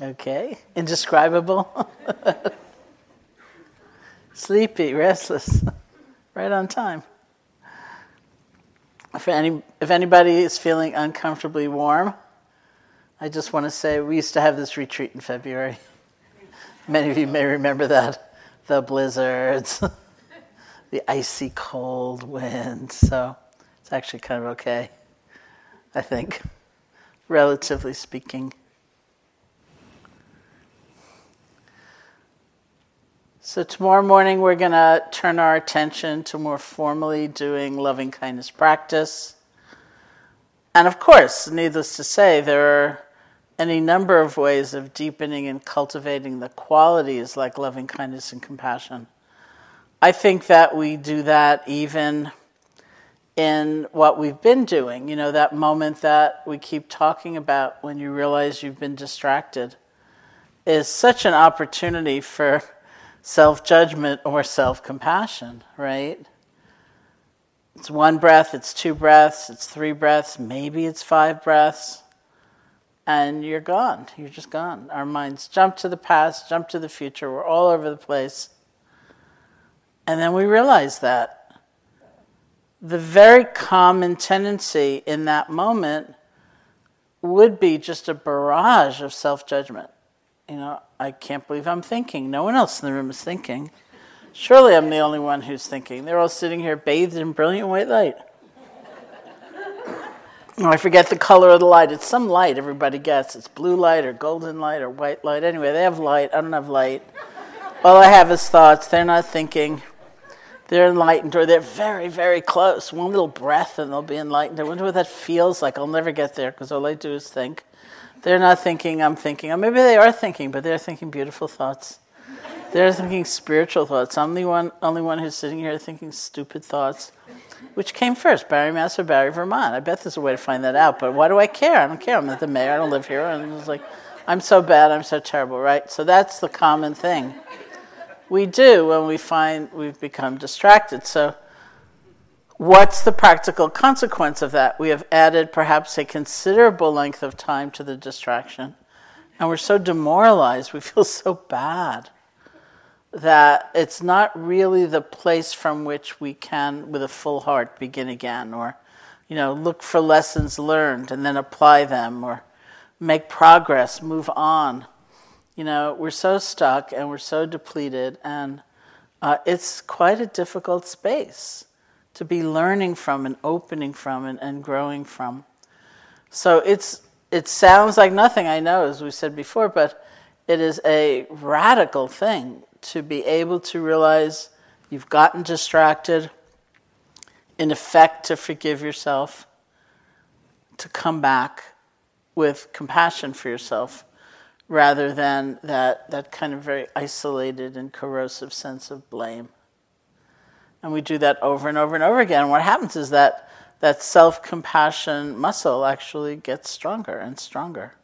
Okay. Indescribable. Sleepy, restless, right on time. If, any, if anybody is feeling uncomfortably warm, I just want to say we used to have this retreat in February. Many of you may remember that. The blizzards, the icy cold winds. So it's actually kind of okay, I think, relatively speaking. So, tomorrow morning, we're going to turn our attention to more formally doing loving kindness practice. And of course, needless to say, there are any number of ways of deepening and cultivating the qualities like loving kindness and compassion. I think that we do that even in what we've been doing. You know, that moment that we keep talking about when you realize you've been distracted is such an opportunity for self judgment or self compassion, right? It's one breath, it's two breaths, it's three breaths, maybe it's five breaths, and you're gone. You're just gone. Our minds jump to the past, jump to the future, we're all over the place. And then we realize that the very common tendency in that moment would be just a barrage of self judgment. You know, I can't believe I'm thinking. No one else in the room is thinking. Surely I'm the only one who's thinking. They're all sitting here bathed in brilliant white light. Oh, I forget the color of the light. It's some light everybody gets. It's blue light or golden light or white light. Anyway, they have light. I don't have light. All I have is thoughts. They're not thinking. They're enlightened or they're very, very close. One little breath and they'll be enlightened. I wonder what that feels like. I'll never get there because all I do is think. They're not thinking, I'm thinking. Or maybe they are thinking, but they're thinking beautiful thoughts. They're thinking spiritual thoughts. I'm the one, only one who's sitting here thinking stupid thoughts. Which came first, Barre, Mass or Barre, Vermont? I bet there's a way to find that out, but why do I care? I don't care. I'm not the mayor. I don't live here. And it's like, I'm so bad. I'm so terrible, right? So that's the common thing we do when we find we've become distracted. So What's the practical consequence of that? We have added perhaps a considerable length of time to the distraction, and we're so demoralized, we feel so bad that it's not really the place from which we can, with a full heart, begin again, or you know, look for lessons learned and then apply them, or make progress, move on. You know, we're so stuck and we're so depleted, and uh, it's quite a difficult space to be learning from and opening from and, and growing from. So it's it sounds like nothing, I know, as we said before, but it is a radical thing to be able to realize you've gotten distracted, in effect, to forgive yourself, to come back with compassion for yourself rather than that, that kind of very isolated and corrosive sense of blame. And we do that over and over and over again. And what happens is that that self compassion muscle actually gets stronger and stronger.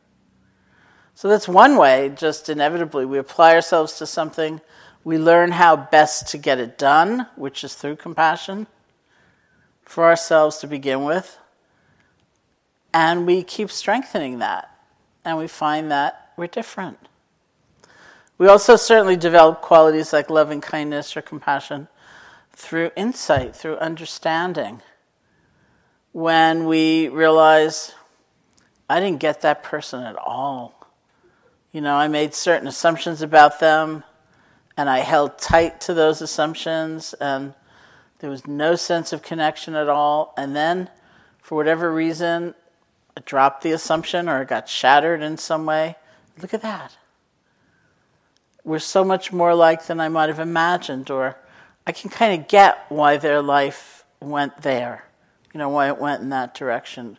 So that's one way, just inevitably. We apply ourselves to something, we learn how best to get it done, which is through compassion for ourselves to begin with. And we keep strengthening that. And we find that we're different. We also certainly develop qualities like loving kindness or compassion through insight, through understanding. When we realize, I didn't get that person at all. You know, I made certain assumptions about them, and I held tight to those assumptions, and there was no sense of connection at all. And then, for whatever reason, I dropped the assumption or it got shattered in some way. Look at that. We're so much more like than I might have imagined, or I can kind of get why their life went there, you know, why it went in that direction.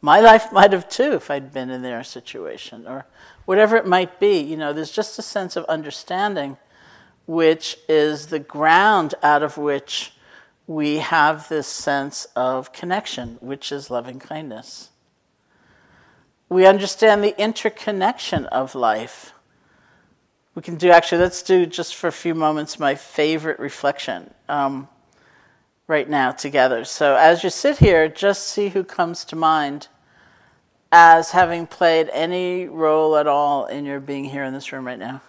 My life might have too if I'd been in their situation, or whatever it might be. You know, there's just a sense of understanding, which is the ground out of which we have this sense of connection, which is loving kindness. We understand the interconnection of life we can do actually, let's do just for a few moments my favorite reflection um, right now together. So as you sit here, just see who comes to mind as having played any role at all in your being here in this room right now?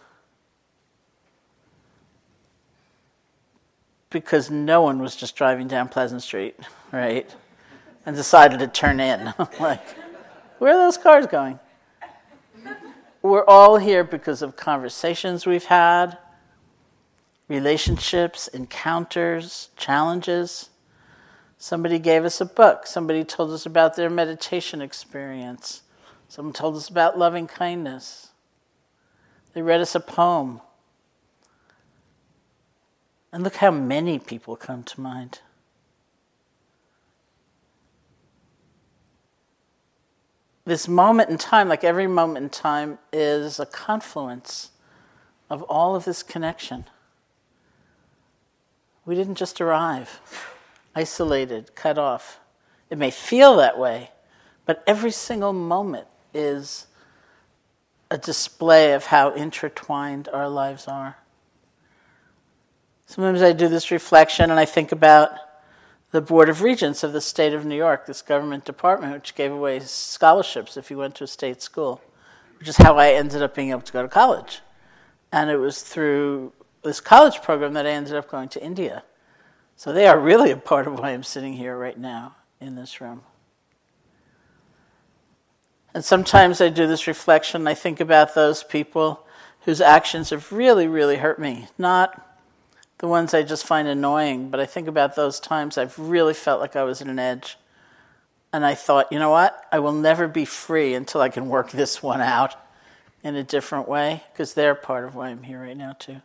Because no one was just driving down Pleasant Street, right? And decided to turn in. like, where are those cars going? We're all here because of conversations we've had, relationships, encounters, challenges. Somebody gave us a book. Somebody told us about their meditation experience. Someone told us about loving kindness. They read us a poem. And look how many people come to mind. This moment in time, like every moment in time, is a confluence of all of this connection. We didn't just arrive isolated, cut off. It may feel that way, but every single moment is a display of how intertwined our lives are. Sometimes I do this reflection and I think about the Board of Regents of the state of New York, this government department which gave away scholarships if you went to a state school, which is how I ended up being able to go to college. And it was through this college program that I ended up going to India. So they are really a part of why I'm sitting here right now in this room. And sometimes I do this reflection, I think about those people whose actions have really, really hurt me. Not the ones I just find annoying, but I think about those times I've really felt like I was at an edge. And I thought, you know what? I will never be free until I can work this one out in a different way, because they're part of why I'm here right now, too.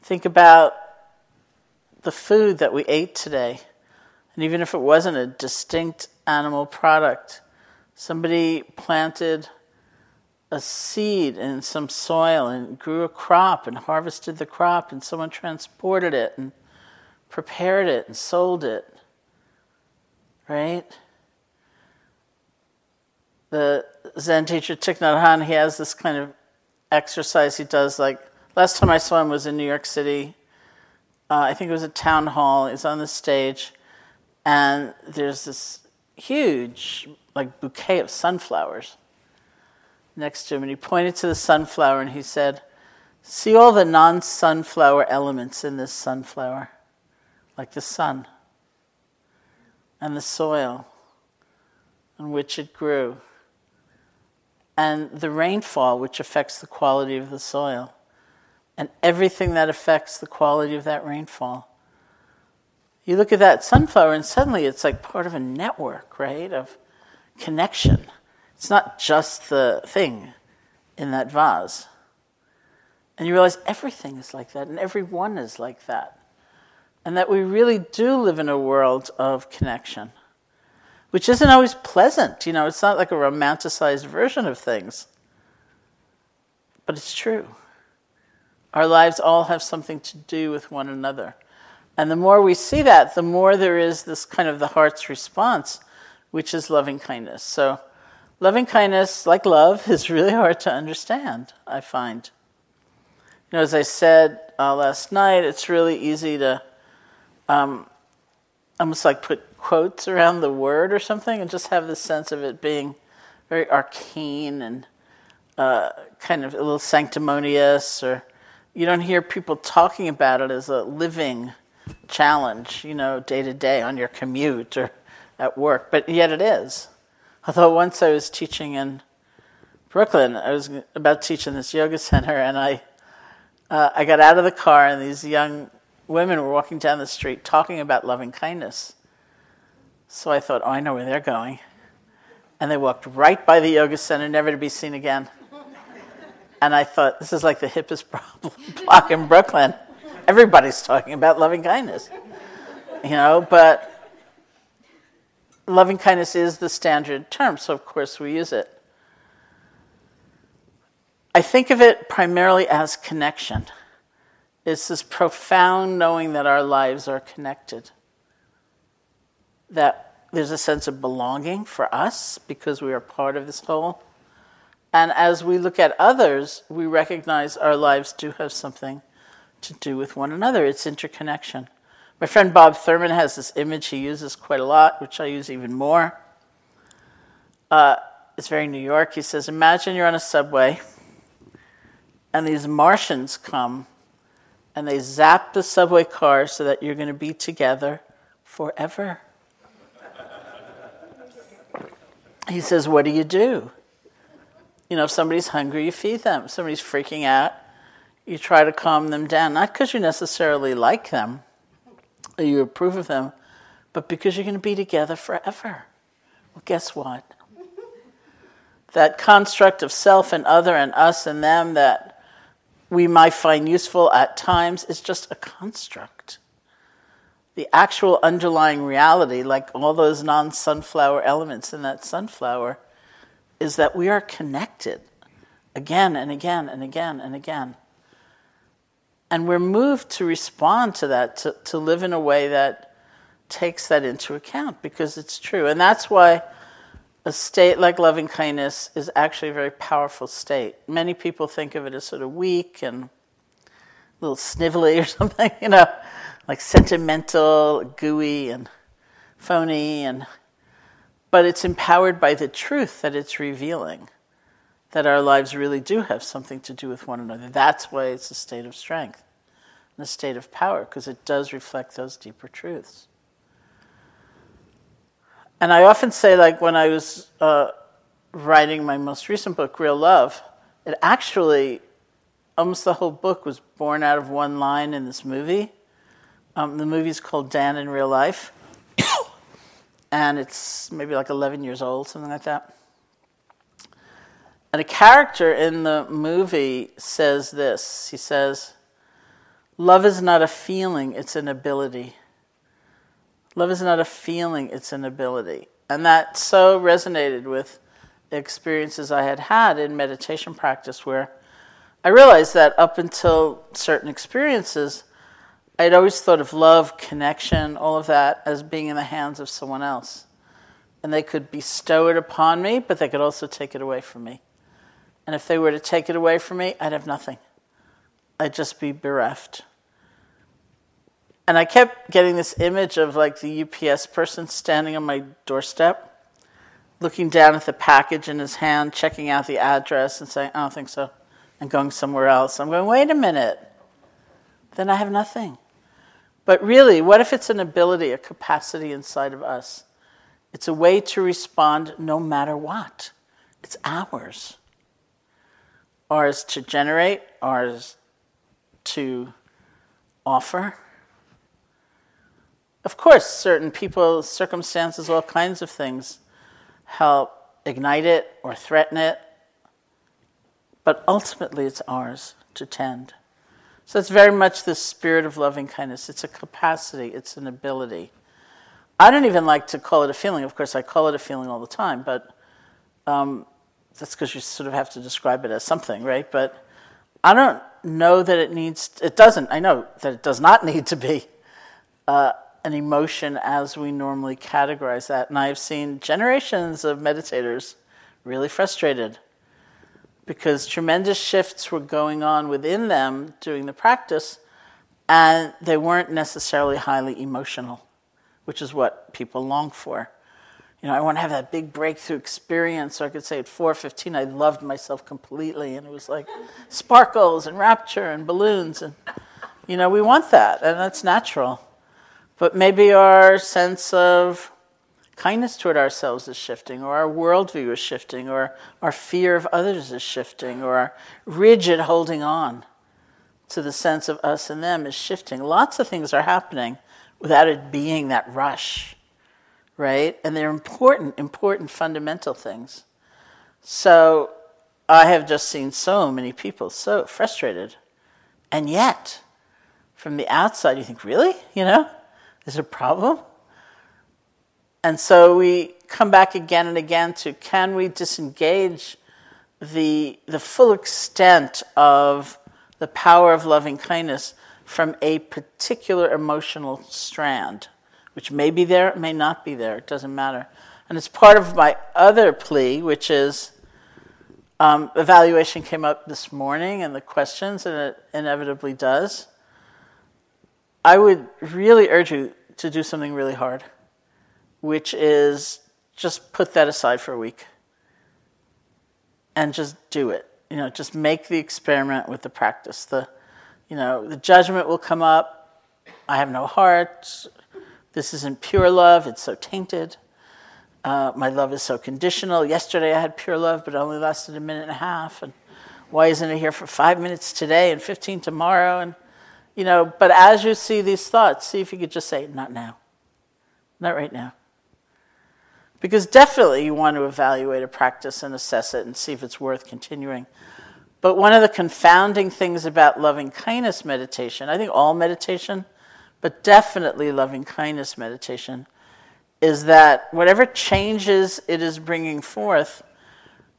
I think about the food that we ate today, and even if it wasn't a distinct animal product, somebody planted a seed in some soil and grew a crop and harvested the crop, and someone transported it and prepared it and sold it. Right? The Zen teacher Thich Nhat Hanh, he has this kind of exercise he does. Like last time I saw him was in New York City uh, I think it was a town hall. It's on the stage, and there's this huge like bouquet of sunflowers next to him, and he pointed to the sunflower and he said, "See all the non-sunflower elements in this sunflower, like the sun and the soil on which it grew." And the rainfall, which affects the quality of the soil and everything that affects the quality of that rainfall. You look at that sunflower, and suddenly it's like part of a network, right, of connection. It's not just the thing in that vase. And you realize everything is like that, and everyone is like that. And that we really do live in a world of connection, which isn't always pleasant. You know, it's not like a romanticized version of things, but it's true. Our lives all have something to do with one another. And the more we see that, the more there is this kind of the heart's response, which is loving kindness. So, loving kindness, like love, is really hard to understand, I find. You know, as I said uh, last night, it's really easy to um, almost like put quotes around the word or something and just have the sense of it being very arcane and uh, kind of a little sanctimonious or you don't hear people talking about it as a living challenge, you know, day to day on your commute or at work, but yet it is. Although once I was teaching in Brooklyn, I was about to teach in this yoga center, and I, uh, I got out of the car, and these young women were walking down the street talking about loving kindness. So I thought, oh, I know where they're going. And they walked right by the yoga center, never to be seen again. And I thought, this is like the hippest block in Brooklyn. Everybody's talking about loving kindness. You know, but loving kindness is the standard term, so of course we use it. I think of it primarily as connection. It's this profound knowing that our lives are connected. That there's a sense of belonging for us because we are part of this whole and as we look at others, we recognize our lives do have something to do with one another. It's interconnection. My friend Bob Thurman has this image he uses quite a lot, which I use even more. Uh, it's very New York. He says, Imagine you're on a subway and these Martians come and they zap the subway car so that you're going to be together forever. he says, What do you do? You know, if somebody's hungry, you feed them. If somebody's freaking out, you try to calm them down. Not because you necessarily like them you approve of them, but because you're going to be together forever. Well, guess what? that construct of self and other and us and them that we might find useful at times is just a construct. The actual underlying reality, like all those non sunflower elements in that sunflower, is that we are connected again and again and again and again. And we're moved to respond to that, to, to live in a way that takes that into account because it's true. And that's why a state like loving kindness is actually a very powerful state. Many people think of it as sort of weak and a little snivelly or something, you know, like sentimental, gooey, and phony, and but it's empowered by the truth that it's revealing that our lives really do have something to do with one another. That's why it's a state of strength and a state of power, because it does reflect those deeper truths. And I often say, like, when I was uh, writing my most recent book, Real Love, it actually, almost the whole book was born out of one line in this movie. Um, the movie is called Dan in Real Life. and it's maybe like 11 years old, something like that. And a character in the movie says this He says, Love is not a feeling, it's an ability. Love is not a feeling, it's an ability. And that so resonated with experiences I had had in meditation practice, where I realized that up until certain experiences, I'd always thought of love, connection, all of that as being in the hands of someone else. And they could bestow it upon me, but they could also take it away from me. And if they were to take it away from me, I'd have nothing. I'd just be bereft. And I kept getting this image of like the UPS person standing on my doorstep, looking down at the package in his hand, checking out the address, and saying, I don't think so, and going somewhere else. I'm going, wait a minute. Then I have nothing. But really, what if it's an ability, a capacity inside of us? It's a way to respond no matter what. It's ours. Ours to generate, ours to offer of course, certain people, circumstances, all kinds of things help ignite it or threaten it, but ultimately it's ours to tend. So it's very much the spirit of loving kindness. It's a capacity, it's an ability. I don't even like to call it a feeling. Of course, I call it a feeling all the time, but um, that's because you sort of have to describe it as something, right? But I don't know that it needs, it doesn't, I know that it does not need to be uh, an emotion as we normally categorize that. And I've seen generations of meditators really frustrated because tremendous shifts were going on within them during the practice, and they weren't necessarily highly emotional, which is what people long for. You know, I want to have that big breakthrough experience. So I could say at 4:15, I loved myself completely, and it was like sparkles and rapture and balloons, and you know, we want that, and that's natural. But maybe our sense of kindness toward ourselves is shifting, or our worldview is shifting, or our fear of others is shifting, or our rigid holding on to the sense of us and them is shifting. Lots of things are happening without it being that rush, right? And they're important, important fundamental things. So I have just seen so many people so frustrated. And yet, from the outside, you think, really? You know? It a problem? And so we come back again and again to can we disengage the, the full extent of the power of loving kindness from a particular emotional strand, which may be there, may not be there, it doesn't matter. And it's part of my other plea, which is um, evaluation came up this morning and the questions, and it inevitably does. I would really urge you to do something really hard, which is just put that aside for a week and just do it. You know, just make the experiment with the practice. The, you know, the judgment will come up. I have no heart. This isn't pure love. It's so tainted. Uh, my love is so conditional. Yesterday I had pure love, but it only lasted a minute and a half. And why isn't it here for five minutes today and 15 tomorrow? And, you know, but as you see these thoughts, see if you could just say, not now. Not right now. Because definitely you want to evaluate a practice and assess it and see if it's worth continuing. But one of the confounding things about loving kindness meditation, I think all meditation, but definitely loving kindness meditation, is that whatever changes it is bringing forth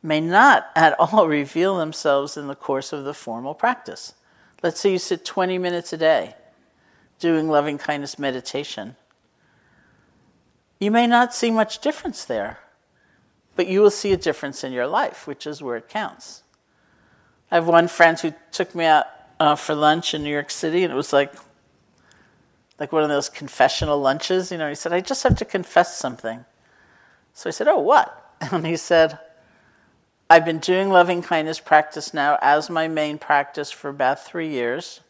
may not at all reveal themselves in the course of the formal practice. Let's say you sit 20 minutes a day doing loving kindness meditation. You may not see much difference there, but you will see a difference in your life, which is where it counts. I have one friend who took me out uh, for lunch in New York City, and it was like like one of those confessional lunches. You know, he said, I just have to confess something. So I said, Oh, what? And he said, I've been doing loving kindness practice now as my main practice for about three years.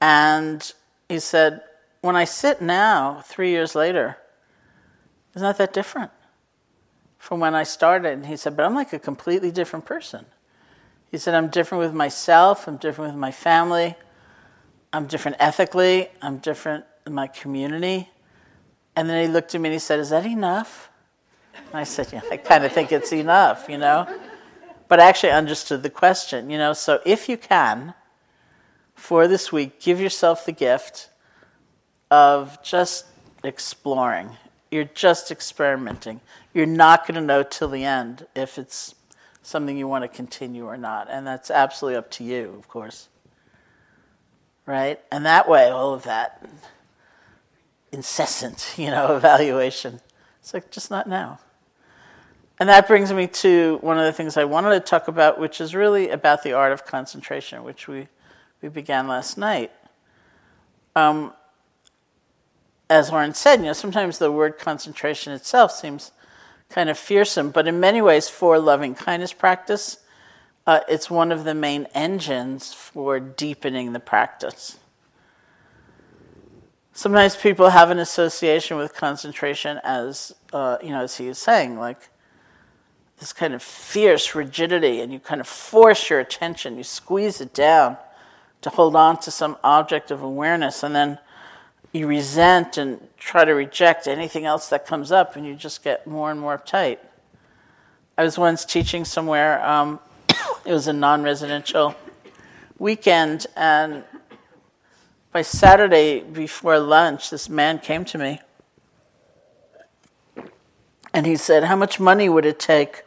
And he said, When I sit now, three years later, it's not that different from when I started. And he said, But I'm like a completely different person. He said, I'm different with myself, I'm different with my family. I'm different ethically, I'm different in my community. And then he looked at me and he said, Is that enough? And I said, Yeah, I kind of think it's enough, you know? But I actually understood the question, you know? So if you can, for this week, give yourself the gift of just exploring. You're just experimenting. You're not going to know till the end if it's something you want to continue or not. And that's absolutely up to you, of course right? And that way, all of that incessant, you know, evaluation. It's like, just not now. And that brings me to one of the things I wanted to talk about, which is really about the art of concentration, which we, we began last night. Um, as Lauren said, you know, sometimes the word concentration itself seems kind of fearsome, but in many ways, for loving kindness practice, uh, it's one of the main engines for deepening the practice. Sometimes people have an association with concentration as, uh, you know, as he was saying, like this kind of fierce rigidity, and you kind of force your attention, you squeeze it down to hold on to some object of awareness, and then you resent and try to reject anything else that comes up, and you just get more and more uptight. I was once teaching somewhere. Um, it was a non residential weekend, and by Saturday before lunch, this man came to me and he said, How much money would it take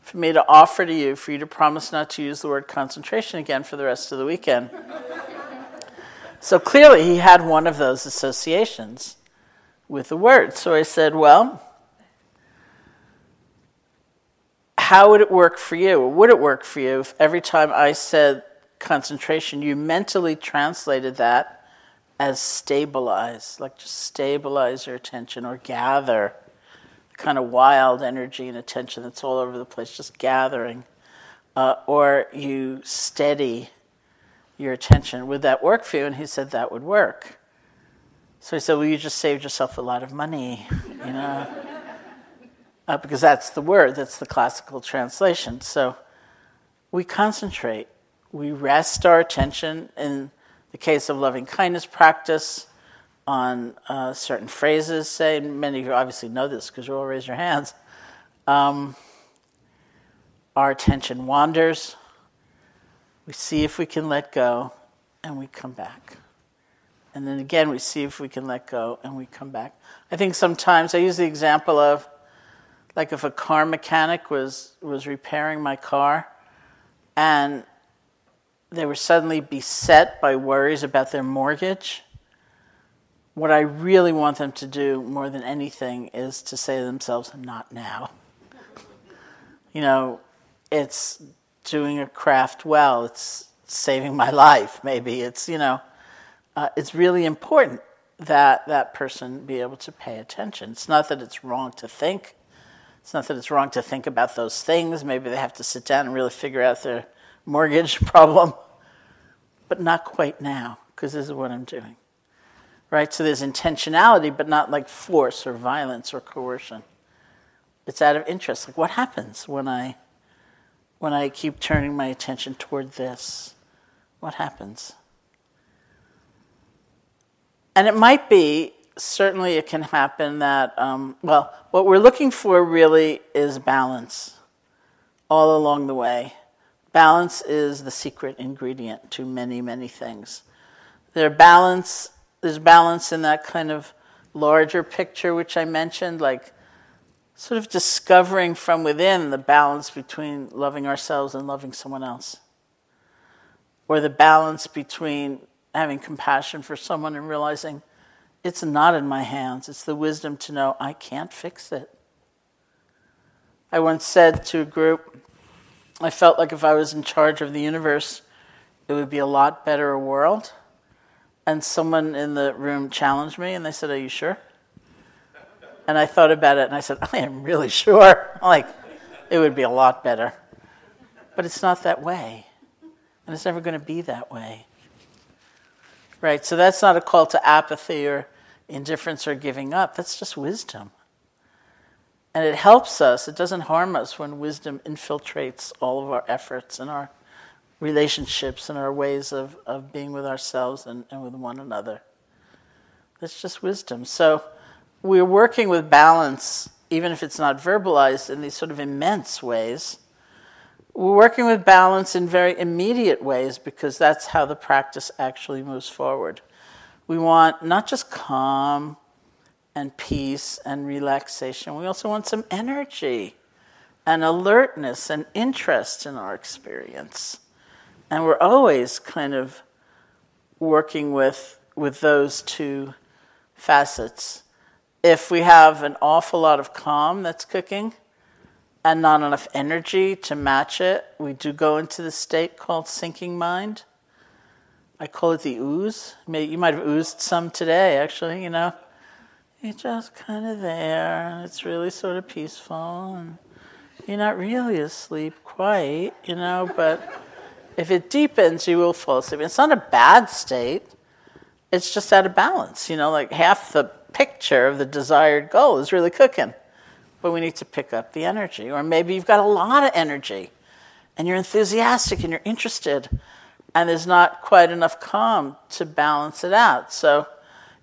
for me to offer to you for you to promise not to use the word concentration again for the rest of the weekend? so clearly, he had one of those associations with the word. So I said, Well, how would it work for you? Or would it work for you if every time I said concentration, you mentally translated that as stabilize, like just stabilize your attention or gather the kind of wild energy and attention that's all over the place, just gathering. Uh, or you steady your attention. Would that work for you? And he said that would work. So he said, Well, you just saved yourself a lot of money, you know uh, because that's the word, that's the classical translation. So we concentrate, we rest our attention in the case of loving kindness practice on uh, certain phrases, say, many of you obviously know this because you all raise your hands. Um, our attention wanders, we see if we can let go, and we come back. And then again, we see if we can let go, and we come back. I think sometimes I use the example of like if a car mechanic was was repairing my car and they were suddenly beset by worries about their mortgage what i really want them to do more than anything is to say to themselves not now. You know it's doing a craft well. It's saving my life maybe. It's you know uh, it's really important that that person be able to pay attention. It's not that it's wrong to think It's not that it's wrong to think about those things. Maybe they have to sit down and really figure out their mortgage problem, but not quite now, because this is what I'm doing. Right? So there's intentionality, but not like force or violence or coercion. It's out of interest. Like, what happens when I when I keep turning my attention toward this? What happens? And it might be, certainly it can happen that, um, well, what we're looking for really is balance all along the way. Balance is the secret ingredient to many, many things. There balance, there's balance in that kind of larger picture which I mentioned, like sort of discovering from within the balance between loving ourselves and loving someone else. Or the balance between having compassion for someone and realizing it's not in my hands. It's the wisdom to know I can't fix it. I once said to a group, I felt like if I was in charge of the universe, it would be a lot better a world. And someone in the room challenged me and they said, Are you sure? And I thought about it and I said, I am really sure. like, it would be a lot better. But it's not that way. And it's never going to be that way. Right? So that's not a call to apathy or indifference or giving up. That's just wisdom. And it helps us, it doesn't harm us when wisdom infiltrates all of our efforts and our relationships and our ways of, of being with ourselves and, and with one another. That's just wisdom. So, we're working with balance, even if it's not verbalized, in these sort of immense ways. We're working with balance in very immediate ways because that's how the practice actually moves forward. We want not just calm and peace and relaxation, we also want some energy and alertness and interest in our experience. And we're always kind of working with, with those two facets if we have an awful lot of calm that's cooking and not enough energy to match it, we do go into the state called sinking mind. I call it the ooze. You might have oozed some today, actually, you know. You're just kind of there, and it's really sort of peaceful, and you're not really asleep quite, you know, but if it deepens, you will fall asleep. It's not a bad state, it's just out of balance, you know, like half the picture of the desired goal is really cooking. But we need to pick up the energy. Or maybe you've got a lot of energy and you're enthusiastic and you're interested, and there's not quite enough calm to balance it out. So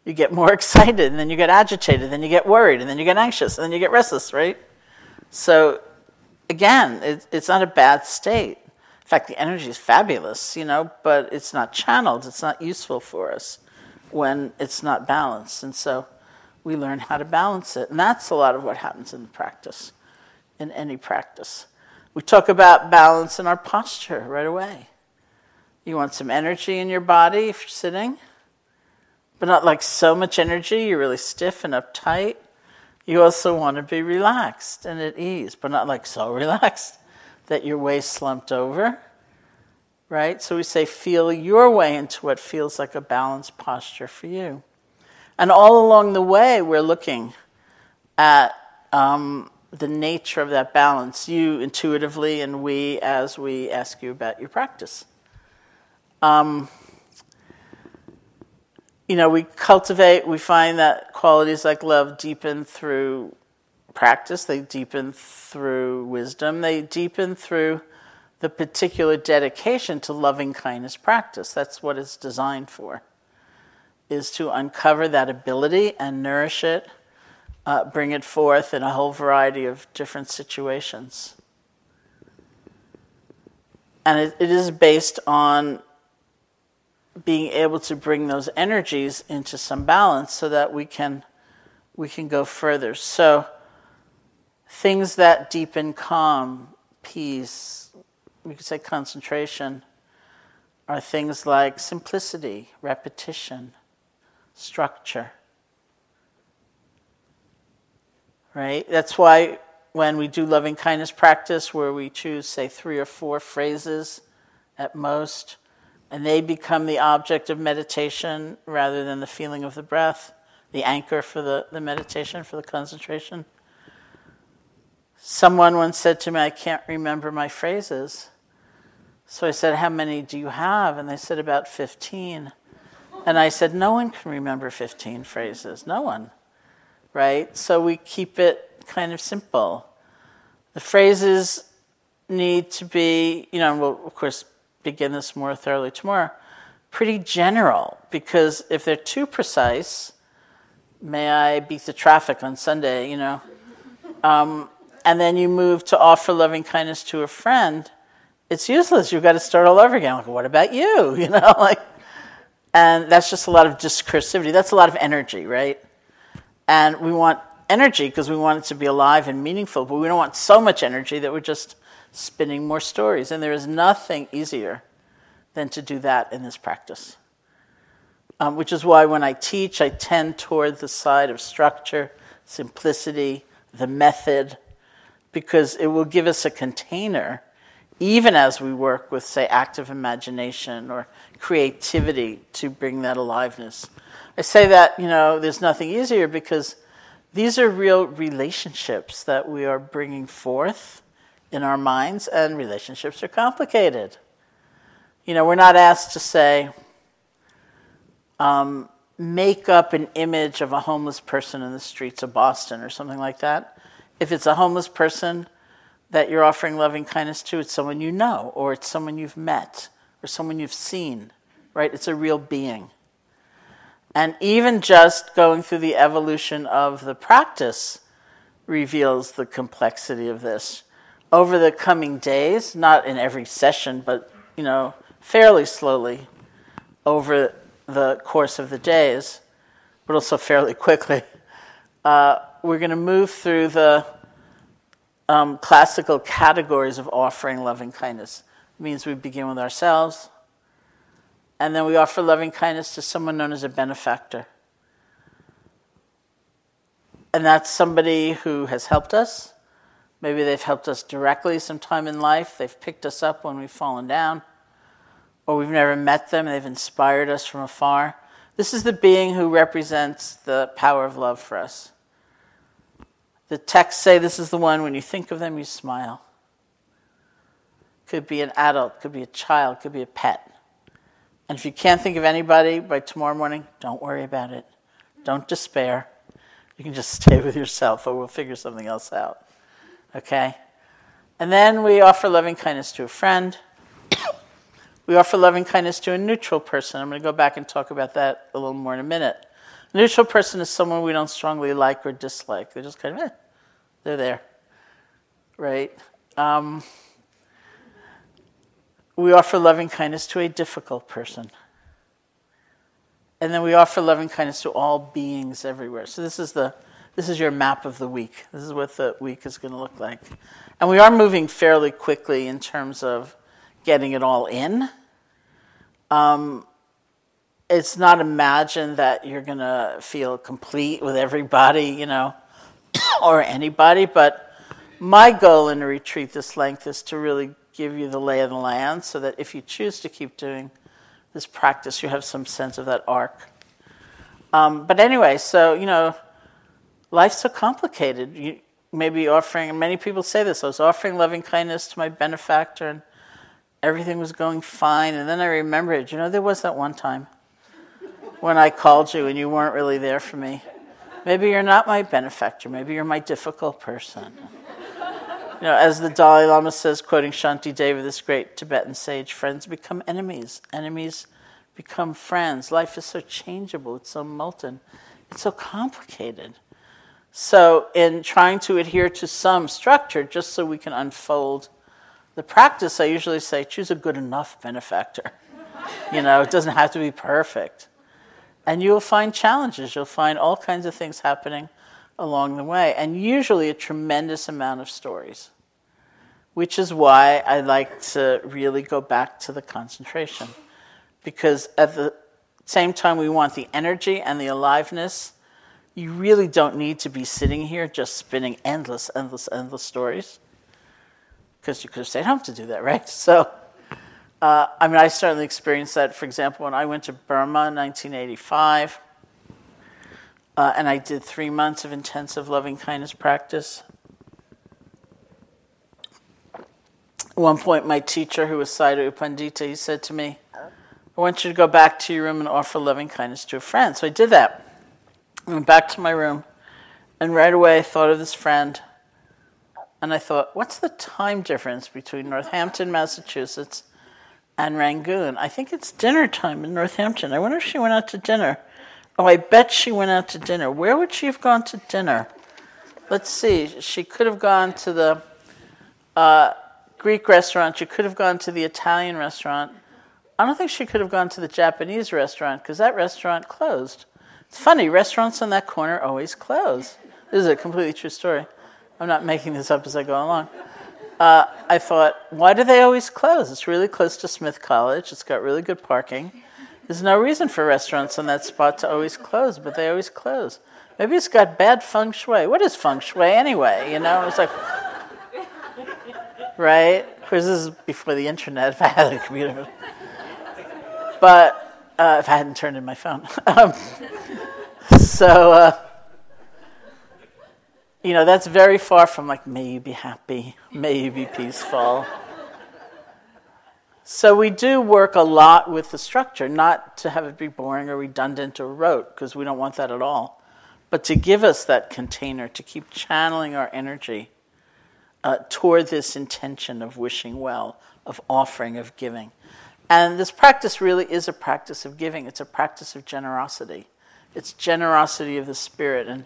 you get more excited, and then you get agitated, and then you get worried, and then you get anxious, and then you get restless, right? So again, it, it's not a bad state. In fact, the energy is fabulous, you know, but it's not channeled, it's not useful for us when it's not balanced. And so we learn how to balance it. And that's a lot of what happens in the practice, in any practice. We talk about balance in our posture right away. You want some energy in your body if you're sitting, but not like so much energy, you're really stiff and uptight. You also want to be relaxed and at ease, but not like so relaxed that your waist slumped over. Right? So we say, feel your way into what feels like a balanced posture for you. And all along the way, we're looking at um, the nature of that balance, you intuitively, and we as we ask you about your practice. Um, you know, we cultivate, we find that qualities like love deepen through practice, they deepen through wisdom, they deepen through the particular dedication to loving kindness practice. That's what it's designed for is to uncover that ability and nourish it, uh, bring it forth in a whole variety of different situations. And it, it is based on being able to bring those energies into some balance so that we can we can go further. So things that deepen calm, peace, we could say concentration, are things like simplicity, repetition, structure. Right? That's why when we do loving kindness practice, where we choose, say, three or four phrases at most, and they become the object of meditation rather than the feeling of the breath, the anchor for the, the meditation, for the concentration. Someone once said to me, I can't remember my phrases. So I said, How many do you have? And they said, About 15. And I said, No one can remember 15 phrases. No one. Right? So we keep it kind of simple. The phrases need to be, you know, we'll, of course, begin this more thoroughly tomorrow, pretty general, because if they're too precise, may I beat the traffic on Sunday, you know, um, and then you move to offer loving kindness to a friend, it's useless. You've got to start all over again. Like, what about you? You know, like, and that's just a lot of discursivity. That's a lot of energy, right? And we want energy because we want it to be alive and meaningful, but we don't want so much energy that we're just spinning more stories. And there is nothing easier than to do that in this practice. Um, which is why when I teach, I tend toward the side of structure, simplicity, the method, because it will give us a container, even as we work with, say, active imagination or creativity to bring that aliveness. I say that, you know, there's nothing easier because these are real relationships that we are bringing forth in our minds, and relationships are complicated. You know, we're not asked to say, um, make up an image of a homeless person in the streets of Boston or something like that. If it's a homeless person that you're offering loving kindness to, it's someone you know, or it's someone you've met, or someone you've seen, right? It's a real being. And even just going through the evolution of the practice reveals the complexity of this. Over the coming days, not in every session, but you know, fairly slowly over the course of the days, but also fairly quickly, uh, we're going to move through the um, classical categories of offering loving kindness. It means we begin with ourselves, and then we offer loving kindness to someone known as a benefactor. And that's somebody who has helped us. Maybe they've helped us directly sometime in life. They've picked us up when we've fallen down. Or we've never met them, they've inspired us from afar. This is the being who represents the power of love for us. The texts say this is the one, when you think of them, you smile. Could be an adult, could be a child, could be a pet. And if you can't think of anybody by tomorrow morning, don't worry about it. Don't despair. You can just stay with yourself, or we'll figure something else out. Okay? And then we offer loving kindness to a friend. we offer loving kindness to a neutral person. I'm going to go back and talk about that a little more in a minute. Neutral person is someone we don't strongly like or dislike. They're just kind of, eh, they're there. Right? Um, we offer loving kindness to a difficult person. And then we offer loving kindness to all beings everywhere. So this is the this is your map of the week. This is what the week is going to look like. And we are moving fairly quickly in terms of getting it all in. Um, it's not imagined that you're going to feel complete with everybody, you know, or anybody, but my goal in a retreat this length is to really give you the lay of the land so that if you choose to keep doing this practice, you have some sense of that arc. Um, but anyway, so, you know, life's so complicated. You may be offering, many people say this, I was offering loving kindness to my benefactor and everything was going fine. And then I remembered, you know, there was that one time when I called you and you weren't really there for me. Maybe you're not my benefactor. Maybe you're my difficult person. You know, as the Dalai Lama says, quoting Shantideva, this great Tibetan sage, friends become enemies. Enemies become friends. Life is so changeable, it's so molten, it's so complicated. So, in trying to adhere to some structure, just so we can unfold the practice, I usually say choose a good enough benefactor. you know, it doesn't have to be perfect. And you'll find challenges, you'll find all kinds of things happening along the way, and usually a tremendous amount of stories, which is why I like to really go back to the concentration. Because at the same time, we want the energy and the aliveness. You really don't need to be sitting here just spinning endless, endless, endless stories. Because you could have stayed home to do that, right? So, uh, I mean, I certainly experienced that. For example, when I went to Burma in 1985, uh, and I did three months of intensive loving kindness practice. At one point, my teacher, who was Sayadaw U Pandita, he said to me, I want you to go back to your room and offer loving kindness to a friend. So I did that. I went back to my room, and right away I thought of this friend. And I thought, what's the time difference between Northampton, Massachusetts, and Rangoon? I think it's dinner time in Northampton. I wonder if she went out to dinner. Oh, I bet she went out to dinner. Where would she have gone to dinner? Let's see. She could have gone to the uh, Greek restaurant. She could have gone to the Italian restaurant. I don't think she could have gone to the Japanese restaurant because that restaurant closed. It's funny, restaurants on that corner always close. This is a completely true story. I'm not making this up as I go along. Uh, I thought, why do they always close? It's really close to Smith College, it's got really good parking. There's no reason for restaurants on that spot to always close, but they always close. Maybe it's got bad feng shui. What is feng shui anyway? You know, it's like, right? Of course, this is before the internet. If I had a computer, but uh, if I hadn't turned in my phone, um, so uh, you know that's very far from like, may you be happy, may you be peaceful. So we do work a lot with the structure, not to have it be boring or redundant or rote, because we don't want that at all, but to give us that container to keep channeling our energy uh, toward this intention of wishing well, of offering, of giving. And this practice really is a practice of giving, it's a practice of generosity. It's generosity of the spirit. And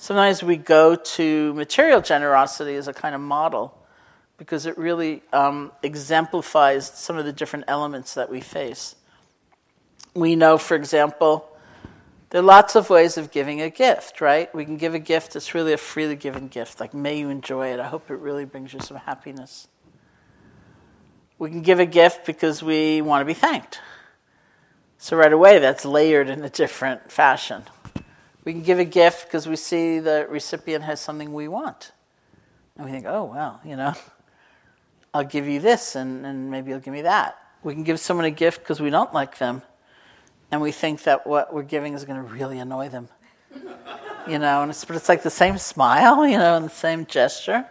sometimes we go to material generosity as a kind of model because it really um, exemplifies some of the different elements that we face. We know, for example, there are lots of ways of giving a gift, right? We can give a gift that's really a freely given gift, like, may you enjoy it. I hope it really brings you some happiness. We can give a gift because we want to be thanked. So, right away, that's layered in a different fashion. We can give a gift because we see the recipient has something we want. And we think, oh, well, you know, I'll give you this and, and maybe you'll give me that. We can give someone a gift because we don't like them and we think that what we're giving is going to really annoy them. you know, and it's, but it's like the same smile, you know, and the same gesture.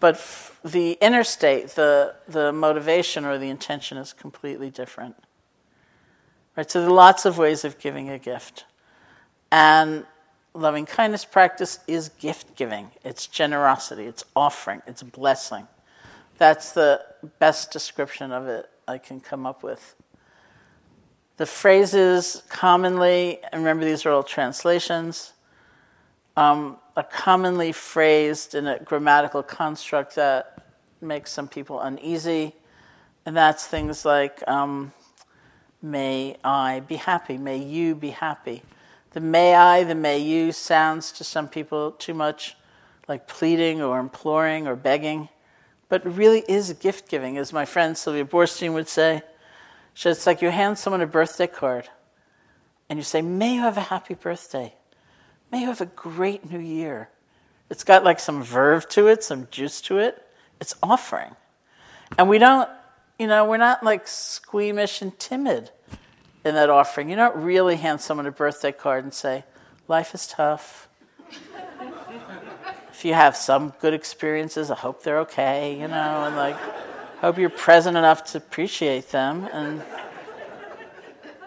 But f- the inner state, the, the motivation or the intention is completely different. Right? So there are lots of ways of giving a gift. And loving kindness practice is gift giving, it's generosity, it's offering, it's blessing. That's the best description of it I can come up with. The phrases commonly, and remember these are all translations, um, are commonly phrased in a grammatical construct that makes some people uneasy. And that's things like, um, may I be happy, may you be happy. The may I, the may you sounds to some people too much like pleading or imploring or begging but really is gift giving, as my friend Sylvia Boorstein would say. It's like you hand someone a birthday card and you say, May you have a happy birthday. May you have a great new year. It's got like some verve to it, some juice to it. It's offering. And we don't, you know, we're not like squeamish and timid in that offering. You don't really hand someone a birthday card and say, Life is tough if you have some good experiences, I hope they're okay, you know, and like, hope you're present enough to appreciate them, and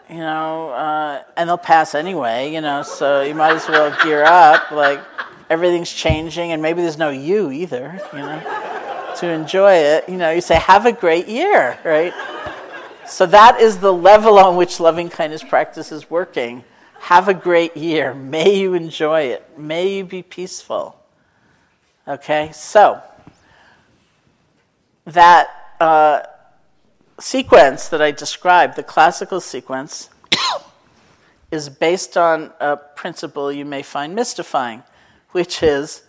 you know, uh, and they'll pass anyway, you know, so you might as well gear up. Like, everything's changing, and maybe there's no you either, you know, to enjoy it. You know, you say, have a great year, right? So that is the level on which loving kindness practice is working. Have a great year. May you enjoy it. May you be peaceful. Okay, so that uh, sequence that I described, the classical sequence, is based on a principle you may find mystifying, which is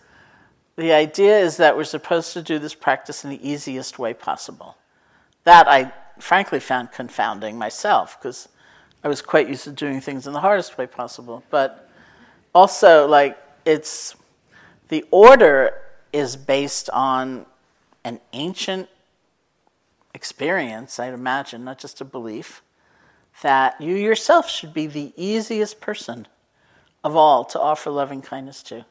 the idea is that we're supposed to do this practice in the easiest way possible. That I frankly found confounding myself because I was quite used to doing things in the hardest way possible. But also, like, it's the order is based on an ancient experience, I'd imagine, not just a belief, that you yourself should be the easiest person of all to offer loving kindness to.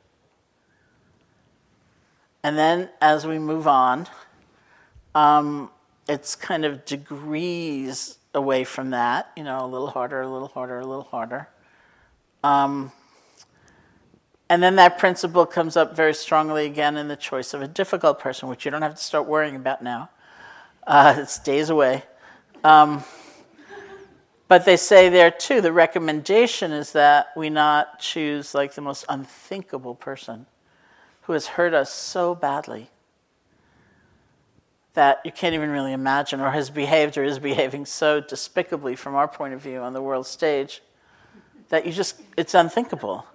And then as we move on, Um, it's kind of degrees away from that, you know, a little harder, a little harder, a little harder. Um, and then that principle comes up very strongly again in the choice of a difficult person, which you don't have to start worrying about now. Uh, it's days away. Um, but they say there too, the recommendation is that we not choose like the most unthinkable person who has hurt us so badly that you can't even really imagine, or has behaved or is behaving so despicably from our point of view on the world stage that you just, it's unthinkable.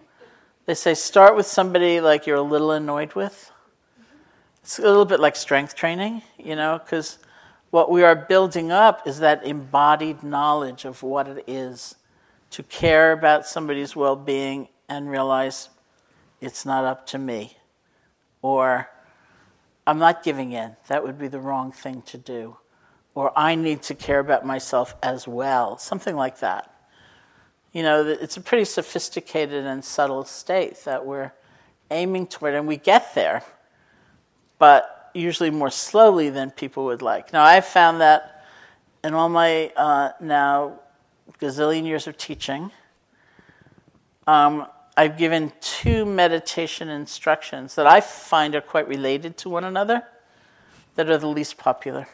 They say start with somebody like you're a little annoyed with. It's a little bit like strength training, you know, because what we are building up is that embodied knowledge of what it is to care about somebody's well being and realize it's not up to me. Or I'm not giving in. That would be the wrong thing to do. Or I need to care about myself as well. Something like that. You know, it's a pretty sophisticated and subtle state that we're aiming toward, and we get there, but usually more slowly than people would like. Now, I've found that in all my uh, now gazillion years of teaching, um, I've given two meditation instructions that I find are quite related to one another that are the least popular.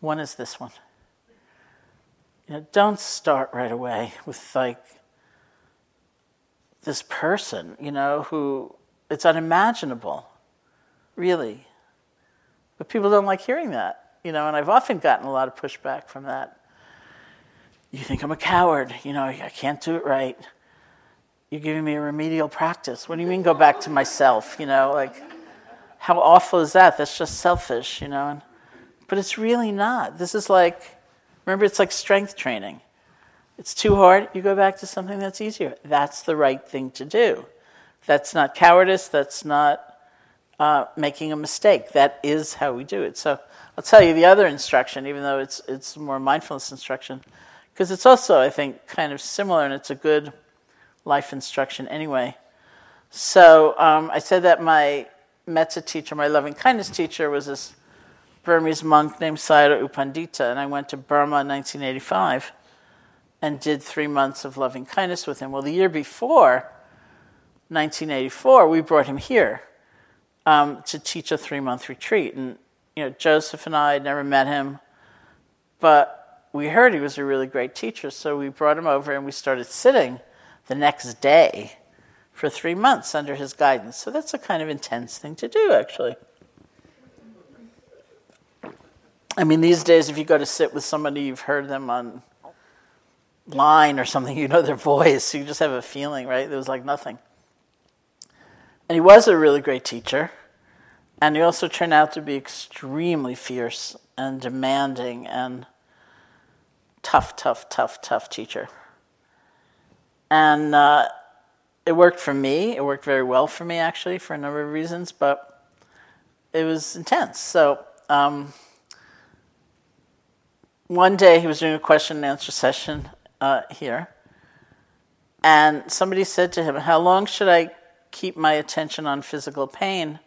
One is this one. You know, don't start right away with like this person, you know, who it's unimaginable, really. But people don't like hearing that, you know, and I've often gotten a lot of pushback from that. You think I'm a coward, you know, I can't do it right you're giving me a remedial practice. What do you mean go back to myself? You know, like, how awful is that? That's just selfish, you know? And, but it's really not. This is like, remember, it's like strength training. It's too hard, you go back to something that's easier. That's the right thing to do. That's not cowardice, that's not uh, making a mistake. That is how we do it. So I'll tell you the other instruction, even though it's, it's more mindfulness instruction, because it's also, I think, kind of similar and it's a good life instruction anyway. So um, I said that my metta teacher, my loving kindness teacher, was this Burmese monk named Sayadaw U Pandita, and I went to Burma in 1985 and did three months of loving kindness with him. Well, the year before, 1984, we brought him here um, to teach a three month retreat. And, you know, Joseph and I had never met him, but we heard he was a really great teacher, so we brought him over and we started sitting the next day for three months under his guidance. So that's a kind of intense thing to do, actually. I mean, these days, if you go to sit with somebody, you've heard them on line or something, you know their voice, you just have a feeling, right? There was like nothing. And he was a really great teacher. And he also turned out to be extremely fierce and demanding and tough, tough, tough, tough teacher. And uh, it worked for me. It worked very well for me, actually, for a number of reasons, but it was intense. So, um, one day he was doing a question and answer session uh, here, and somebody said to him, How long should I keep my attention on physical pain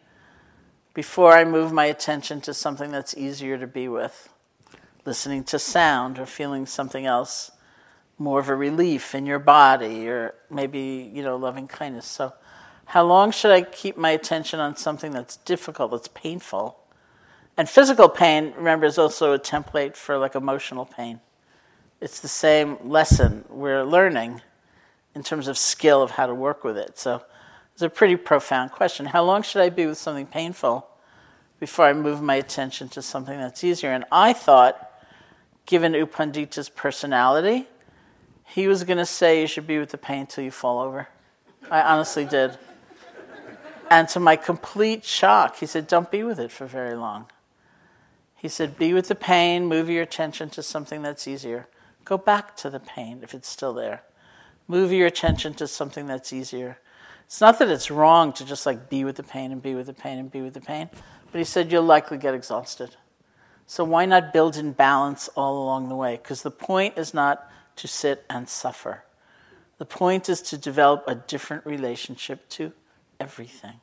before I move my attention to something that's easier to be with? Listening to sound or feeling something else more of a relief in your body or maybe, you know, loving kindness. So, how long should I keep my attention on something that's difficult, that's painful? And physical pain, remember, is also a template for like emotional pain. It's the same lesson we're learning in terms of skill of how to work with it. So, it's a pretty profound question. How long should I be with something painful before I move my attention to something that's easier? And I thought, given U Pandita's personality, he was going to say you should be with the pain till you fall over. I honestly did. And to my complete shock, he said, Don't be with it for very long. He said, Be with the pain, move your attention to something that's easier. Go back to the pain if it's still there. Move your attention to something that's easier. It's not that it's wrong to just like be with the pain and be with the pain and be with the pain, but he said you'll likely get exhausted. So why not build in balance all along the way? Because the point is not to sit and suffer. The point is to develop a different relationship to everything.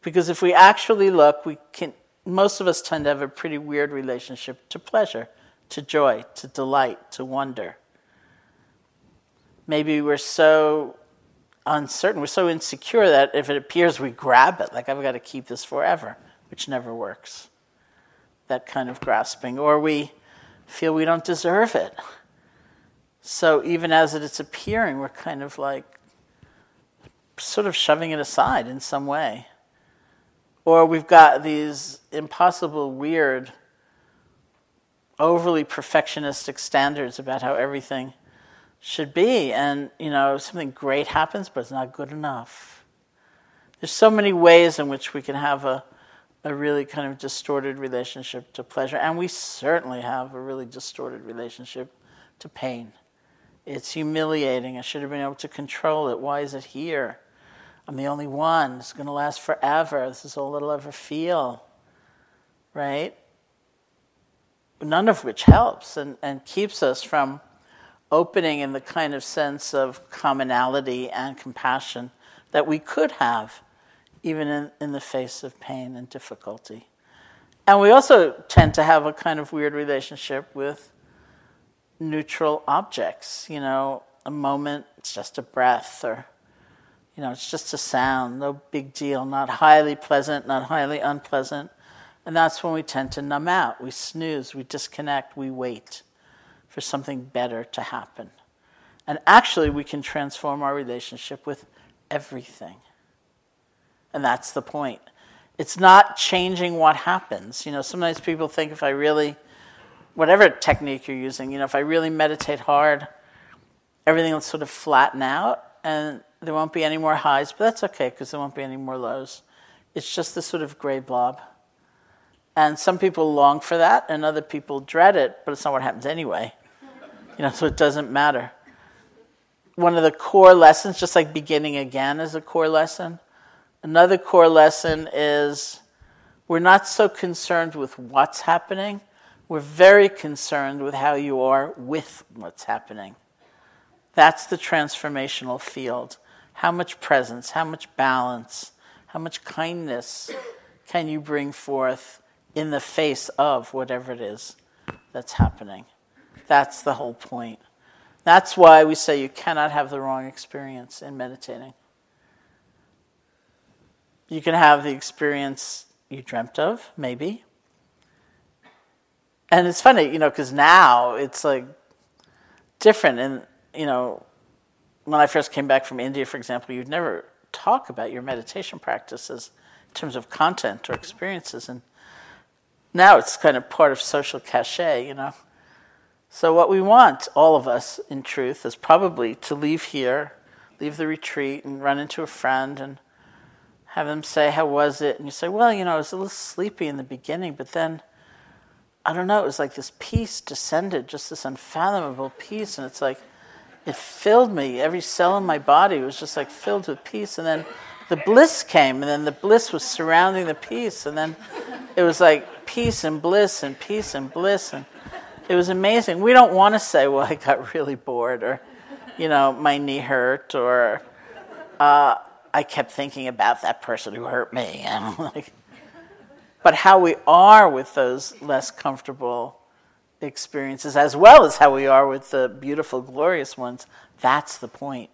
Because if we actually look, we can most of us tend to have a pretty weird relationship to pleasure, to joy, to delight, to wonder. Maybe we're so uncertain, we're so insecure that if it appears, we grab it, like I've got to keep this forever, which never works. That kind of grasping. Or we feel we don't deserve it. So even as it's appearing, we're kind of like sort of shoving it aside in some way. Or we've got these impossible, weird, overly perfectionistic standards about how everything should be. And, you know, something great happens, but it's not good enough. There's so many ways in which we can have a, a really kind of distorted relationship to pleasure. And we certainly have a really distorted relationship to pain. It's humiliating. I should have been able to control it. Why is it here? I'm the only one. It's going to last forever. This is all it'll ever feel. Right? None of which helps and, and keeps us from opening in the kind of sense of commonality and compassion that we could have even in, in the face of pain and difficulty. And we also tend to have a kind of weird relationship with neutral objects. You know, a moment, it's just a breath, or you know, it's just a sound, no big deal, not highly pleasant, not highly unpleasant. And that's when we tend to numb out. We snooze, we disconnect, we wait for something better to happen. And actually, we can transform our relationship with everything. And that's the point. It's not changing what happens. You know, sometimes people think if I really, whatever technique you're using, you know, if I really meditate hard, everything will sort of flatten out and there won't be any more highs, but that's okay because there won't be any more lows. It's just this sort of gray blob. And some people long for that, and other people dread it, but it's not what happens anyway. You know, so it doesn't matter. One of the core lessons, just like beginning again is a core lesson, another core lesson is we're not so concerned with what's happening, we're very concerned with how you are with what's happening. That's the transformational field. How much presence, how much balance, how much kindness can you bring forth in the face of whatever it is that's happening? That's the whole point. That's why we say you cannot have the wrong experience in meditating. You can have the experience you dreamt of, maybe. And it's funny, you know, because now it's like different. And, you know, when I first came back from India, for example, you'd never talk about your meditation practices in terms of content or experiences. And now it's kind of part of social cachet, you know. So, what we want, all of us, in truth, is probably to leave here, leave the retreat, and run into a friend and have them say, How was it? And you say, Well, you know, I was a little sleepy in the beginning, but then, I don't know, it was like this peace descended, just this unfathomable peace. And it's like, it filled me. Every cell in my body was just like filled with peace. And then the bliss came, and then the bliss was surrounding the peace. And then it was like peace and bliss and peace and bliss. And it was amazing. We don't want to say, well, I got really bored, or, you know, my knee hurt, or uh, I kept thinking about that person who hurt me. And like, but how we are with those less comfortable experiences, as well as how we are with the beautiful, glorious ones, that's the point.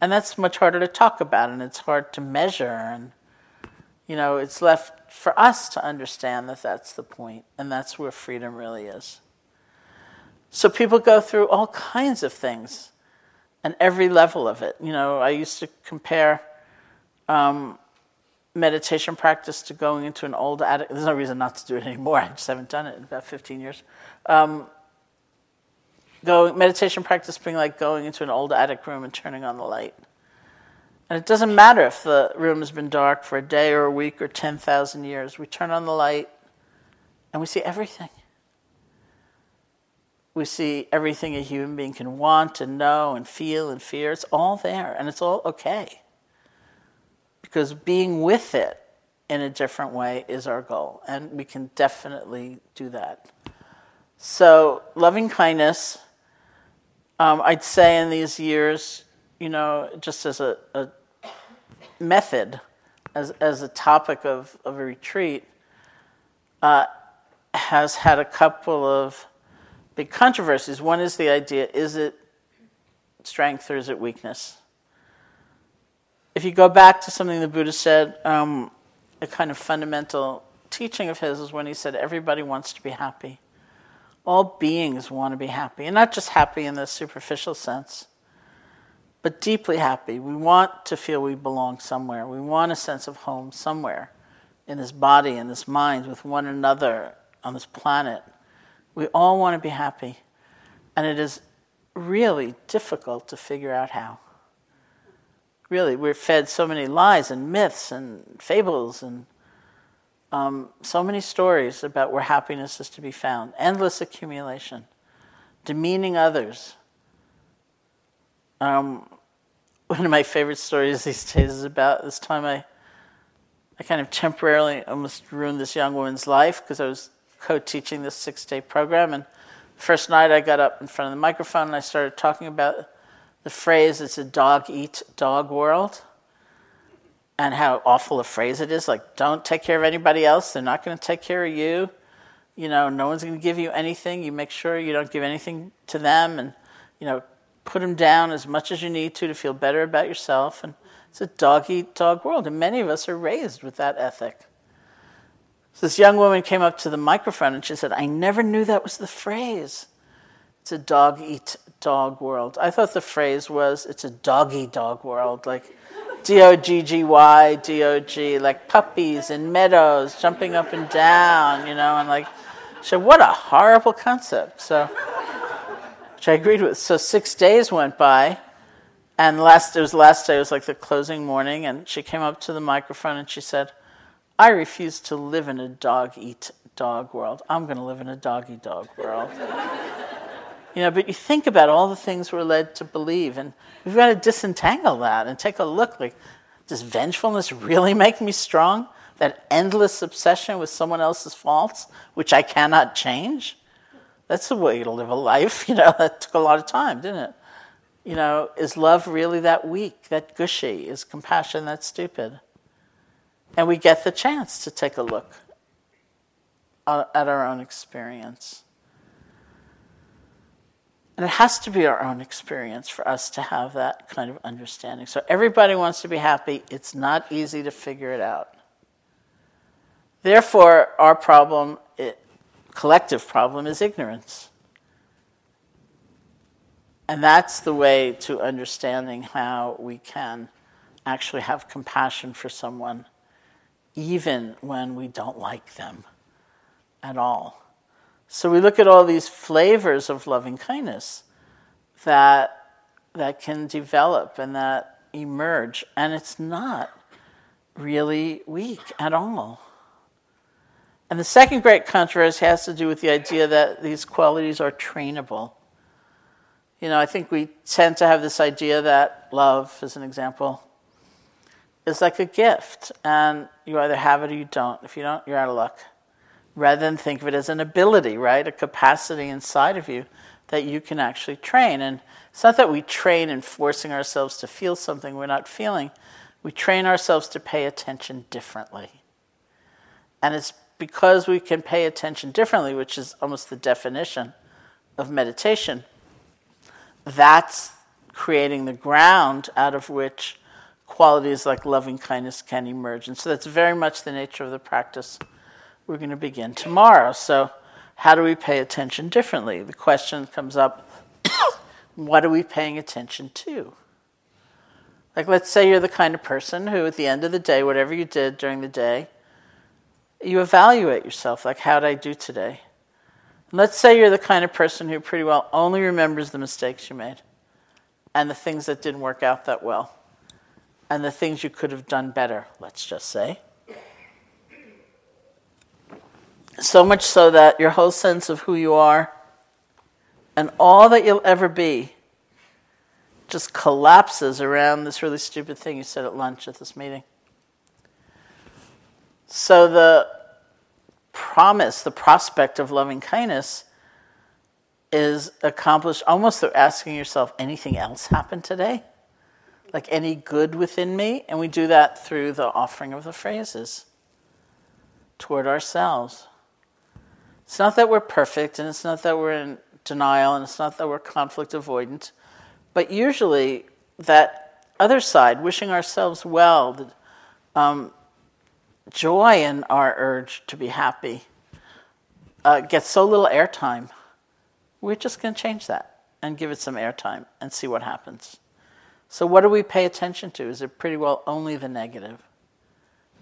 And that's much harder to talk about, and it's hard to measure. And, you know, it's left for us to understand that that's the point, and that's where freedom really is. So people go through all kinds of things and every level of it. You know, I used to compare um, meditation practice to going into an old attic. There's no reason not to do it anymore. I just haven't done it in about 15 years. Um, go, meditation practice being like going into an old attic room and turning on the light. And it doesn't matter if the room has been dark for a day or a week or 10,000 years. We turn on the light and we see everything. We see everything a human being can want and know and feel and fear. It's all there and it's all okay. Because being with it in a different way is our goal. And we can definitely do that. So, loving kindness, um, I'd say in these years, you know, just as a, a method, as, as a topic of, of a retreat, uh, has had a couple of big controversies. One is the idea is it strength or is it weakness? If you go back to something the Buddha said, um, a kind of fundamental teaching of his is when he said, Everybody wants to be happy. All beings want to be happy, and not just happy in the superficial sense, but deeply happy. We want to feel we belong somewhere. We want a sense of home somewhere in this body, in this mind, with one another on this planet. We all want to be happy. And it is really difficult to figure out how. Really, we're fed so many lies and myths and fables and um, so many stories about where happiness is to be found, endless accumulation, demeaning others. Um, one of my favorite stories these days is about this time I, I kind of temporarily almost ruined this young woman's life because I was co-teaching this six-day program, and first night I got up in front of the microphone and I started talking about the phrase "It's a dog eat dog world." and how awful a phrase it is like don't take care of anybody else. They're not going to take care of you. You know no one's going to give you anything. You make sure you don't give anything to them and you know put them down as much as you need to to feel better about yourself. And it's a dog eat dog world and many of us are raised with that ethic. So this young woman came up to the microphone and she said i never knew that was the phrase. It's a dog eat dog world i thought the phrase was it's a doggy dog world like D O G G Y, D O G, like puppies in meadows jumping up and down, you know, and like, so what a horrible concept. So, which I agreed with. So six days went by, and last it was last day. It was like the closing morning, and she came up to the microphone and she said, "I refuse to live in a dog eat dog world. I'm going to live in a doggy dog world." You know, but you think about all the things we're led to believe, and we've got to disentangle that and take a look. Like, does vengefulness really make me strong? That endless obsession with someone else's faults, which I cannot change? That's the way to live a life. You know, that took a lot of time, didn't it? You know, is love really that weak, that gushy? Is compassion that stupid? And we get the chance to take a look uh, at our own experience. And it has to be our own experience for us to have that kind of understanding. So everybody wants to be happy. It's not easy to figure it out. Therefore, our problem, it, collective problem, is ignorance. And that's the way to understanding how we can actually have compassion for someone, even when we don't like them at all. So we look at all these flavors of loving kindness that, that can develop and that emerge, and it's not really weak at all. And the second great controversy has to do with the idea that these qualities are trainable. You know, I think we tend to have this idea that love, as an example, is like a gift, and you either have it or you don't. If you don't, you're out of luck rather than think of it as an ability, right? A capacity inside of you that you can actually train. And it's not that we train in forcing ourselves to feel something we're not feeling, we train ourselves to pay attention differently. And it's because we can pay attention differently, which is almost the definition of meditation, that's creating the ground out of which qualities like loving kindness can emerge. And so that's very much the nature of the practice we're going to begin tomorrow. So, how do we pay attention differently? The question comes up what are we paying attention to? Like, let's say you're the kind of person who, at the end of the day, whatever you did during the day, you evaluate yourself. Like, how did I do today? And let's say you're the kind of person who pretty well only remembers the mistakes you made and the things that didn't work out that well and the things you could have done better, let's just say. So much so that your whole sense of who you are and all that you'll ever be just collapses around this really stupid thing you said at lunch at this meeting. So the promise, the prospect of loving kindness is accomplished almost through asking yourself, anything else happened today? Like any good within me? And we do that through the offering of the phrases toward ourselves. It's not that we're perfect, and it's not that we're in denial, and it's not that we're conflict avoidant, but usually that other side, wishing ourselves well, the, um, joy in our urge to be happy, uh, gets so little airtime. We're just going to change that and give it some airtime and see what happens. So, what do we pay attention to? Is it pretty well only the negative?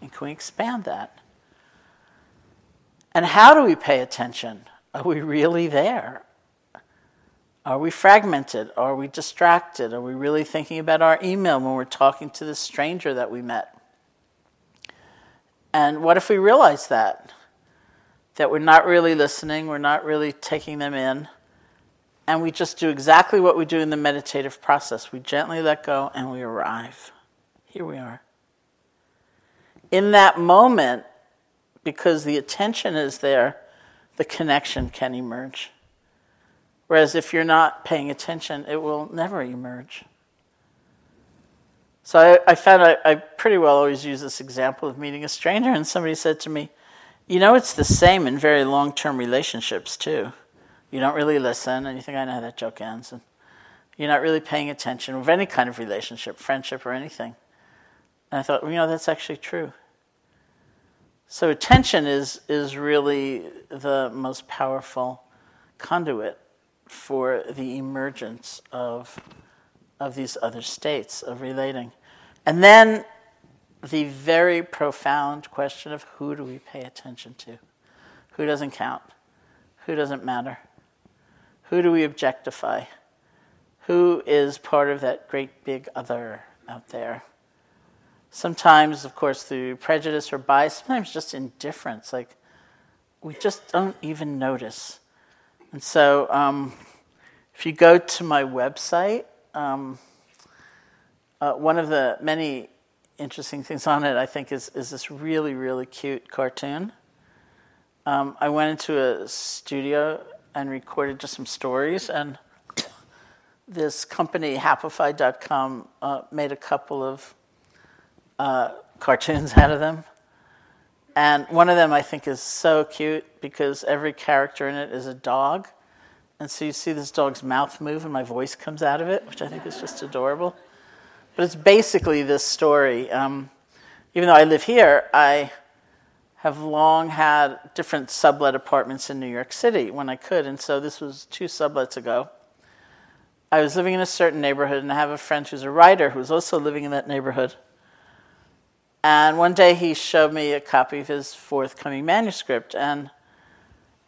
And can we expand that? And how do we pay attention? Are we really there? Are we fragmented? Are we distracted? Are we really thinking about our email when we're talking to the stranger that we met? And what if we realize that? That we're not really listening, we're not really taking them in, and we just do exactly what we do in the meditative process. We gently let go and we arrive. Here we are. In that moment, because the attention is there, the connection can emerge. Whereas if you're not paying attention, it will never emerge. So I, I found I, I, pretty well always use this example of meeting a stranger, and somebody said to me, You know, it's the same in very long term relationships, too. You don't really listen, and you think, I know how that joke ends. And you're not really paying attention with any kind of relationship, friendship, or anything. And I thought, well, you know, that's actually true. So attention is, is really the most powerful conduit for the emergence of of these other states of relating. And then the very profound question of who do we pay attention to? Who doesn't count? Who doesn't matter? Who do we objectify? Who is part of that great big other out there? Sometimes, of course, through prejudice or bias, sometimes just indifference. Like, we just don't even notice. And so, um, if you go to my website, um, uh, one of the many interesting things on it, I think, is, is this really, really cute cartoon. Um, I went into a studio and recorded just some stories, and this company, Happify.com, uh, made a couple of uh, cartoons out of them. And one of them I think is so cute because every character in it is a dog. And so you see this dog's mouth move and my voice comes out of it, which I think is just adorable. But it's basically this story. Um, even though I live here, I have long had different sublet apartments in New York City when I could. And so this was two sublets ago. I was living in a certain neighborhood, and I have a friend who's a writer who's also living in that neighborhood. And one day he showed me a copy of his forthcoming manuscript, and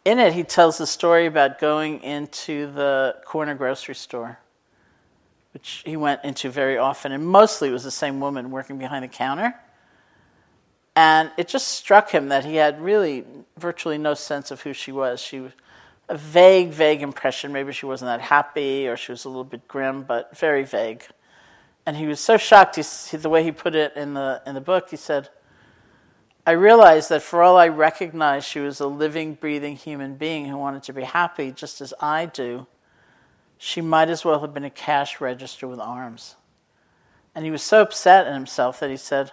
in it, he tells the story about going into the corner grocery store, which he went into very often, and mostly it was the same woman working behind the counter. And it just struck him that he had really virtually no sense of who she was. She was a vague, vague impression. Maybe she wasn't that happy or she was a little bit grim, but very vague. And he was so shocked, he, the way he put it in the, in the book, he said, I realized that for all I recognized she was a living, breathing human being who wanted to be happy just as I do, she might as well have been a cash register with arms. And he was so upset in himself that he said,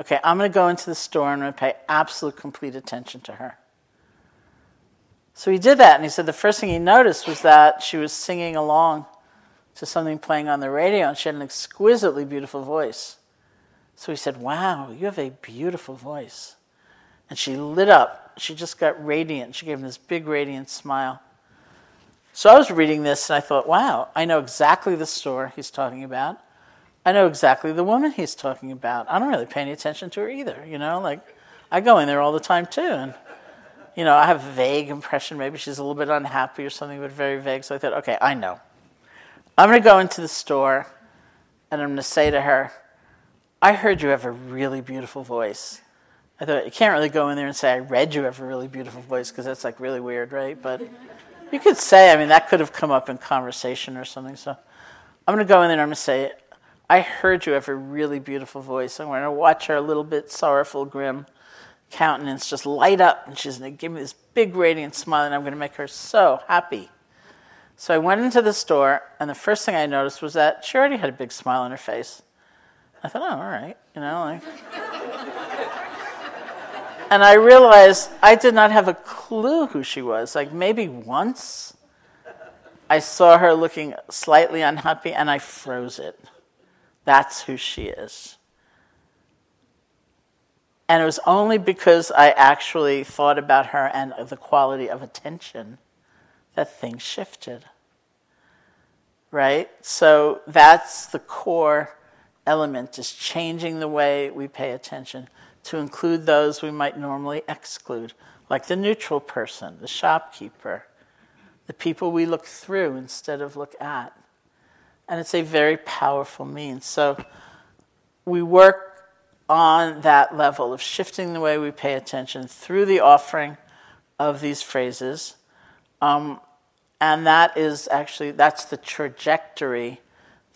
Okay, I'm going to go into the store and I'm going to pay absolute, complete attention to her. So he did that, and he said the first thing he noticed was that she was singing along to something playing on the radio, and she had an exquisitely beautiful voice. So he said, Wow, you have a beautiful voice. And she lit up. She just got radiant. She gave him this big, radiant smile. So I was reading this and I thought, wow, I know exactly the store he's talking about. I know exactly the woman he's talking about. I don't really pay any attention to her either, you know? Like, I go in there all the time too. And, you know, I have a vague impression. Maybe she's a little bit unhappy or something, but very vague. So I thought, okay, I know. I'm going to go into the store and I'm going to say to her, I heard you have a really beautiful voice. I thought you can't really go in there and say I read you have a really beautiful voice because that's like really weird, right? But you could say, I mean, that could have come up in conversation or something. So I'm going to go in there and I'm going to say, I heard you have a really beautiful voice. I'm going to watch her a little bit sorrowful, grim countenance just light up, and she's going to give me this big radiant smile, and I'm going to make her so happy. So I went into the store, and the first thing I noticed was that she already had a big smile on her face. I thought, oh, all right, you know, like. And I realized I did not have a clue who she was. Like maybe once I saw her looking slightly unhappy and I froze it. That's who she is. And it was only because I actually thought about her and the quality of attention that things shifted. Right? So that's the core element, is changing the way we pay attention to include those we might normally exclude, like the neutral person, the shopkeeper, the people we look through instead of look at. And it's a very powerful means. So we work on that level of shifting the way we pay attention through the offering of these phrases. Um, and that is actually that's the trajectory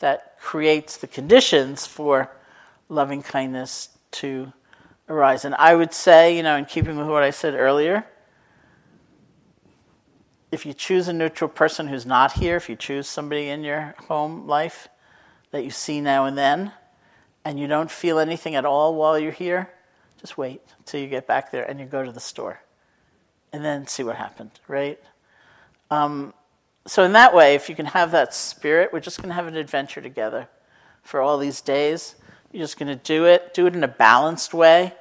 that creates the conditions for loving kindness to arise. And I would say, you know, in keeping with what I said earlier, if you choose a neutral person who's not here, if you choose somebody in your home life that you see now and then, and you don't feel anything at all while you're here, just wait till you get back there and you go to the store and then see what happened, right? Um, so, in that way, if you can have that spirit, we're just going to have an adventure together for all these days. You're just going to do it, do it in a balanced way.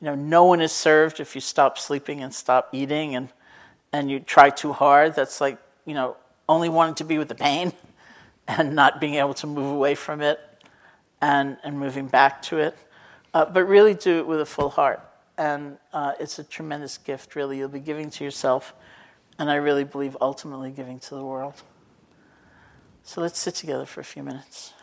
You know, no one is served if you stop sleeping and stop eating and, and you try too hard. That's like, you know, only wanting to be with the pain and not being able to move away from it and, and moving back to it. Uh, but really do it with a full heart. And uh, it's a tremendous gift, really. You'll be giving to yourself and I really believe ultimately giving to the world. So let's sit together for a few minutes.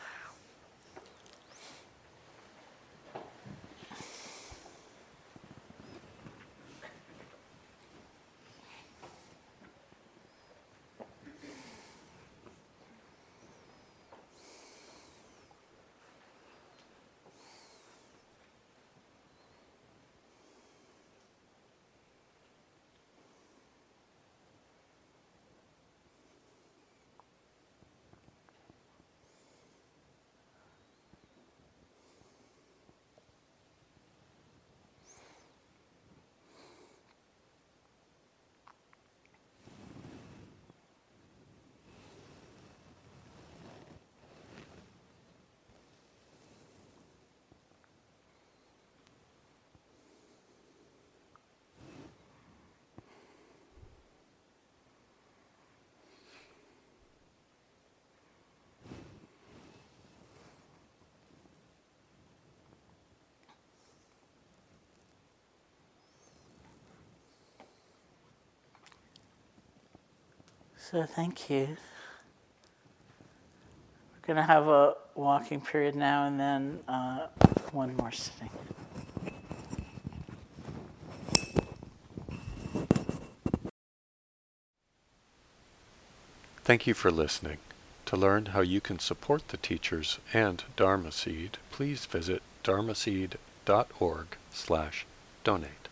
So thank you. We're going to have a walking period now and then uh, one more sitting. Thank you for listening. To learn how you can support the teachers and Dharma Seed, please visit dharmaseed.org slash donate.